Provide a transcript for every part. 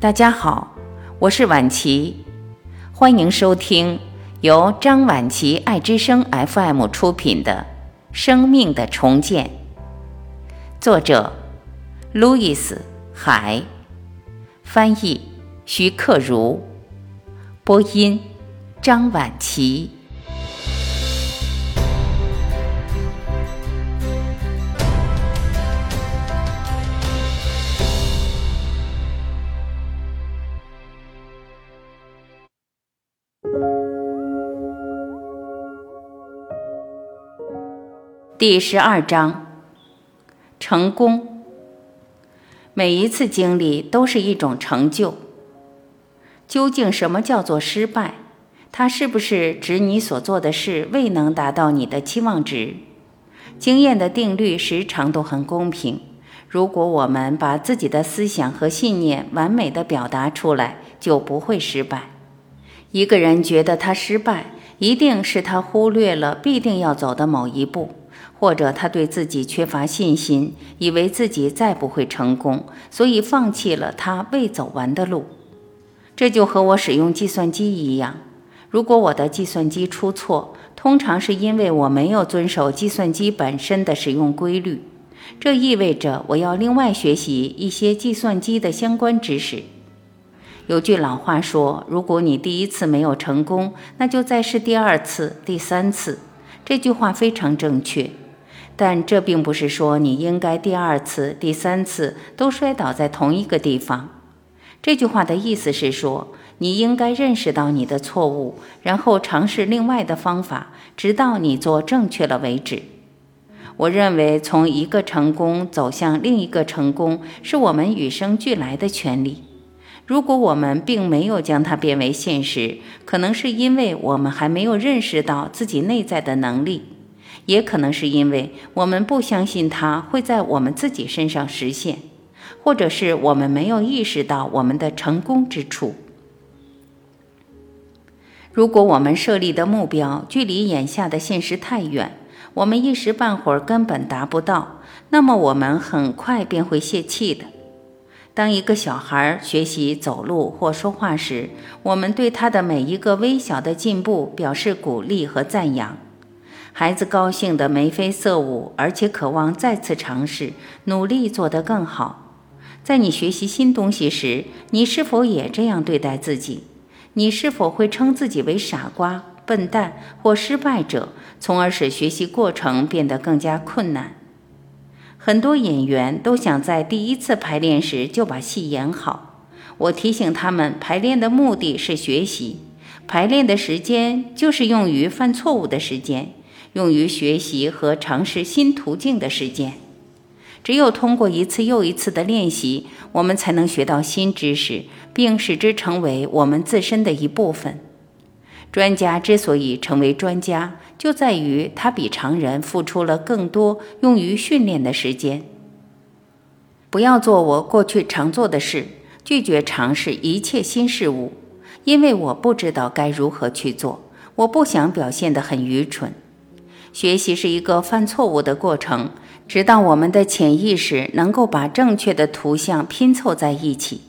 大家好，我是婉琪，欢迎收听由张婉琪爱之声 FM 出品的《生命的重建》，作者路易斯·海，翻译徐克如，播音张婉琪。第十二章，成功。每一次经历都是一种成就。究竟什么叫做失败？它是不是指你所做的事未能达到你的期望值？经验的定律时常都很公平。如果我们把自己的思想和信念完美的表达出来，就不会失败。一个人觉得他失败，一定是他忽略了必定要走的某一步。或者他对自己缺乏信心，以为自己再不会成功，所以放弃了他未走完的路。这就和我使用计算机一样，如果我的计算机出错，通常是因为我没有遵守计算机本身的使用规律。这意味着我要另外学习一些计算机的相关知识。有句老话说：“如果你第一次没有成功，那就再试第二次、第三次。”这句话非常正确。但这并不是说你应该第二次、第三次都摔倒在同一个地方。这句话的意思是说，你应该认识到你的错误，然后尝试另外的方法，直到你做正确了为止。我认为，从一个成功走向另一个成功，是我们与生俱来的权利。如果我们并没有将它变为现实，可能是因为我们还没有认识到自己内在的能力。也可能是因为我们不相信它会在我们自己身上实现，或者是我们没有意识到我们的成功之处。如果我们设立的目标距离眼下的现实太远，我们一时半会儿根本达不到，那么我们很快便会泄气的。当一个小孩学习走路或说话时，我们对他的每一个微小的进步表示鼓励和赞扬。孩子高兴得眉飞色舞，而且渴望再次尝试，努力做得更好。在你学习新东西时，你是否也这样对待自己？你是否会称自己为傻瓜、笨蛋或失败者，从而使学习过程变得更加困难？很多演员都想在第一次排练时就把戏演好。我提醒他们，排练的目的是学习，排练的时间就是用于犯错误的时间。用于学习和尝试新途径的时间，只有通过一次又一次的练习，我们才能学到新知识，并使之成为我们自身的一部分。专家之所以成为专家，就在于他比常人付出了更多用于训练的时间。不要做我过去常做的事，拒绝尝试一切新事物，因为我不知道该如何去做。我不想表现得很愚蠢。学习是一个犯错误的过程，直到我们的潜意识能够把正确的图像拼凑在一起。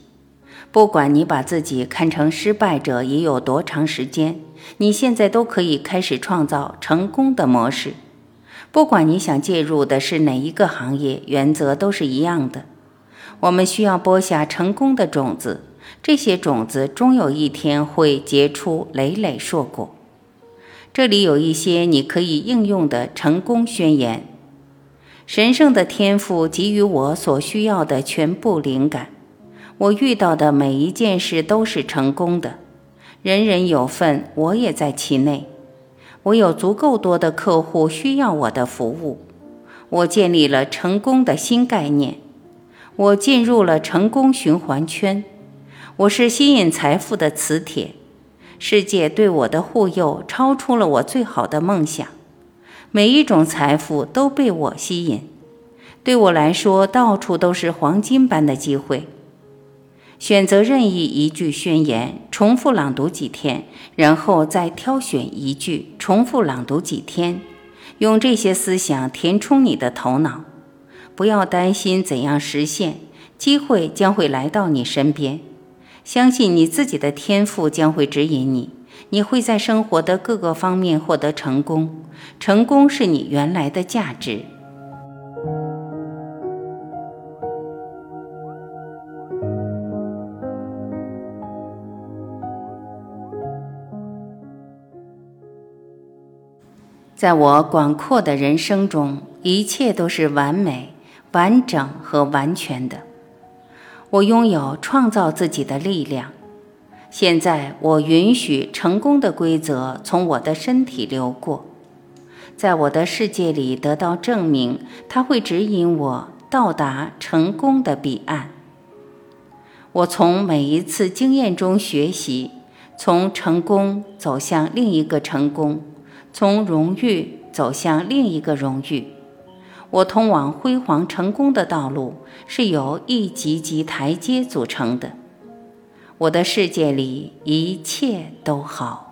不管你把自己看成失败者已有多长时间，你现在都可以开始创造成功的模式。不管你想介入的是哪一个行业，原则都是一样的。我们需要播下成功的种子，这些种子终有一天会结出累累硕果。这里有一些你可以应用的成功宣言：神圣的天赋给予我所需要的全部灵感。我遇到的每一件事都是成功的，人人有份，我也在其内。我有足够多的客户需要我的服务。我建立了成功的新概念。我进入了成功循环圈。我是吸引财富的磁铁。世界对我的护佑超出了我最好的梦想，每一种财富都被我吸引。对我来说，到处都是黄金般的机会。选择任意一句宣言，重复朗读几天，然后再挑选一句，重复朗读几天，用这些思想填充你的头脑。不要担心怎样实现，机会将会来到你身边。相信你自己的天赋将会指引你，你会在生活的各个方面获得成功。成功是你原来的价值。在我广阔的人生中，一切都是完美、完整和完全的。我拥有创造自己的力量。现在，我允许成功的规则从我的身体流过，在我的世界里得到证明。它会指引我到达成功的彼岸。我从每一次经验中学习，从成功走向另一个成功。从荣誉走向另一个荣誉，我通往辉煌成功的道路是由一级级台阶组成的。我的世界里一切都好。